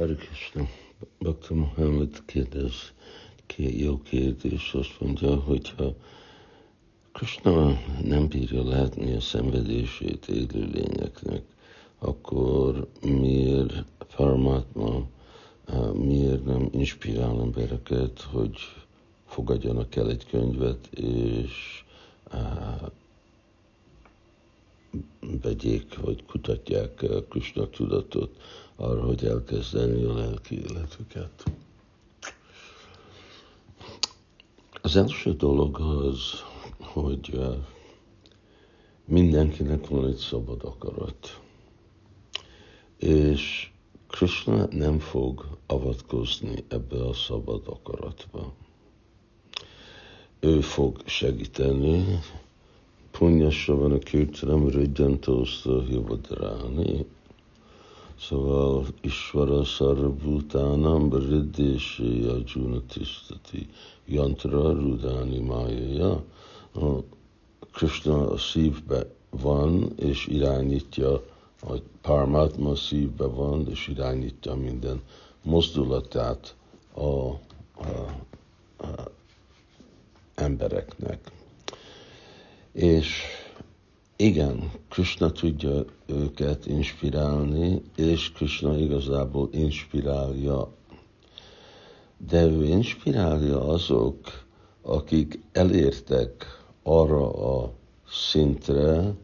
Hare Krishna. Bhakta Muhammad kérdez, ki jó kérdés, azt mondja, hogyha Krishna nem bírja látni a szenvedését élő lényeknek, akkor miért Paramatma, miért nem inspirál embereket, hogy fogadjanak el egy könyvet, és vegyék, vagy kutatják Krishna tudatot arra, hogy elkezdeni a lelki életüket. Az első dolog az, hogy mindenkinek van egy szabad akarat. És Krishna nem fog avatkozni ebbe a szabad akaratba. Ő fog segíteni, punyasra van a kirtanam ridjantószta hivadráni, Szóval Isvara Sarvutánam Riddési Ajuna Tisztati Yantra Rudani Májája. Krishna a szívbe van, és irányítja, a Paramatma szívbe van, és irányítja minden mozdulatát a, a, a embereknek. És igen, Krishna tudja őket inspirálni, és Krishna igazából inspirálja. De ő inspirálja azok, akik elértek arra a szintre,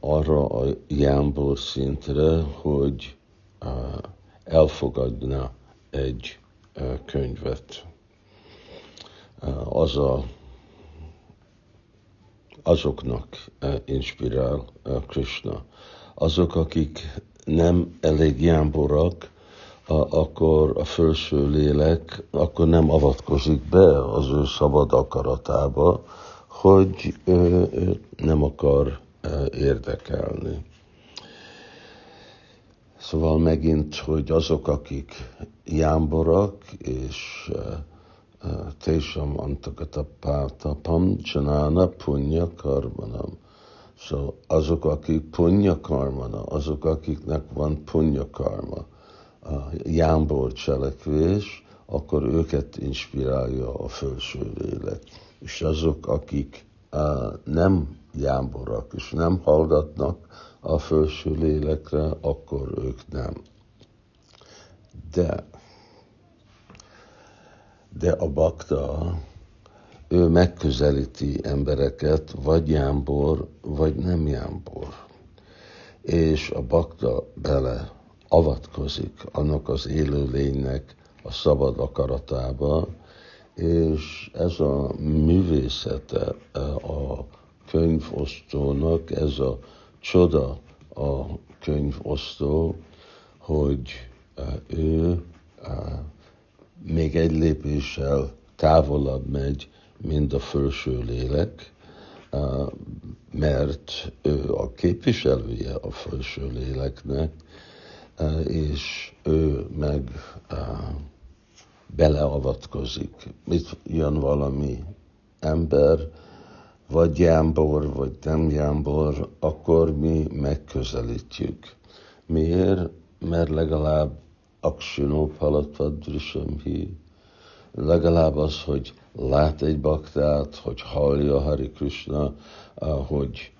arra a jámbor szintre, hogy elfogadna egy könyvet. Az a azoknak eh, inspirál eh, Krishna. Azok, akik nem elég jámborak, akkor a felső lélek akkor nem avatkozik be az ő szabad akaratába, hogy ő nem akar eh, érdekelni. Szóval megint, hogy azok, akik jámborak és Tésam antakatapátapam csanána punya karmanam. So azok, akik punya karmana, azok, akiknek van punya karma, jámbor cselekvés, akkor őket inspirálja a felső lélek. És azok, akik nem jámborak, és nem hallgatnak a felső lélekre, akkor ők nem. De de a bakta, ő megközelíti embereket, vagy jámbor, vagy nem jámbor. És a bakta bele avatkozik annak az élő lénynek a szabad akaratába, és ez a művészete a könyvosztónak, ez a csoda a könyvosztó, hogy ő még egy lépéssel távolabb megy, mint a felső lélek, mert ő a képviselője a felső léleknek, és ő meg beleavatkozik. Itt jön valami ember, vagy jámbor, vagy nem jámbor, akkor mi megközelítjük. Miért? Mert legalább Aksinó hi. Legalább az, hogy lát egy baktát, hogy hallja Hari Krishna, hogy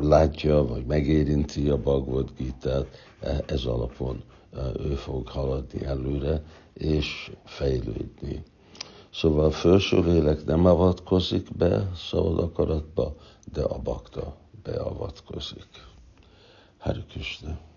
látja, vagy megérinti a Bhagavad Gita-t, e, ez alapon ő fog haladni előre, és fejlődni. Szóval a felső lélek nem avatkozik be szabad akaratba, de a bakta beavatkozik. Hari Krishna.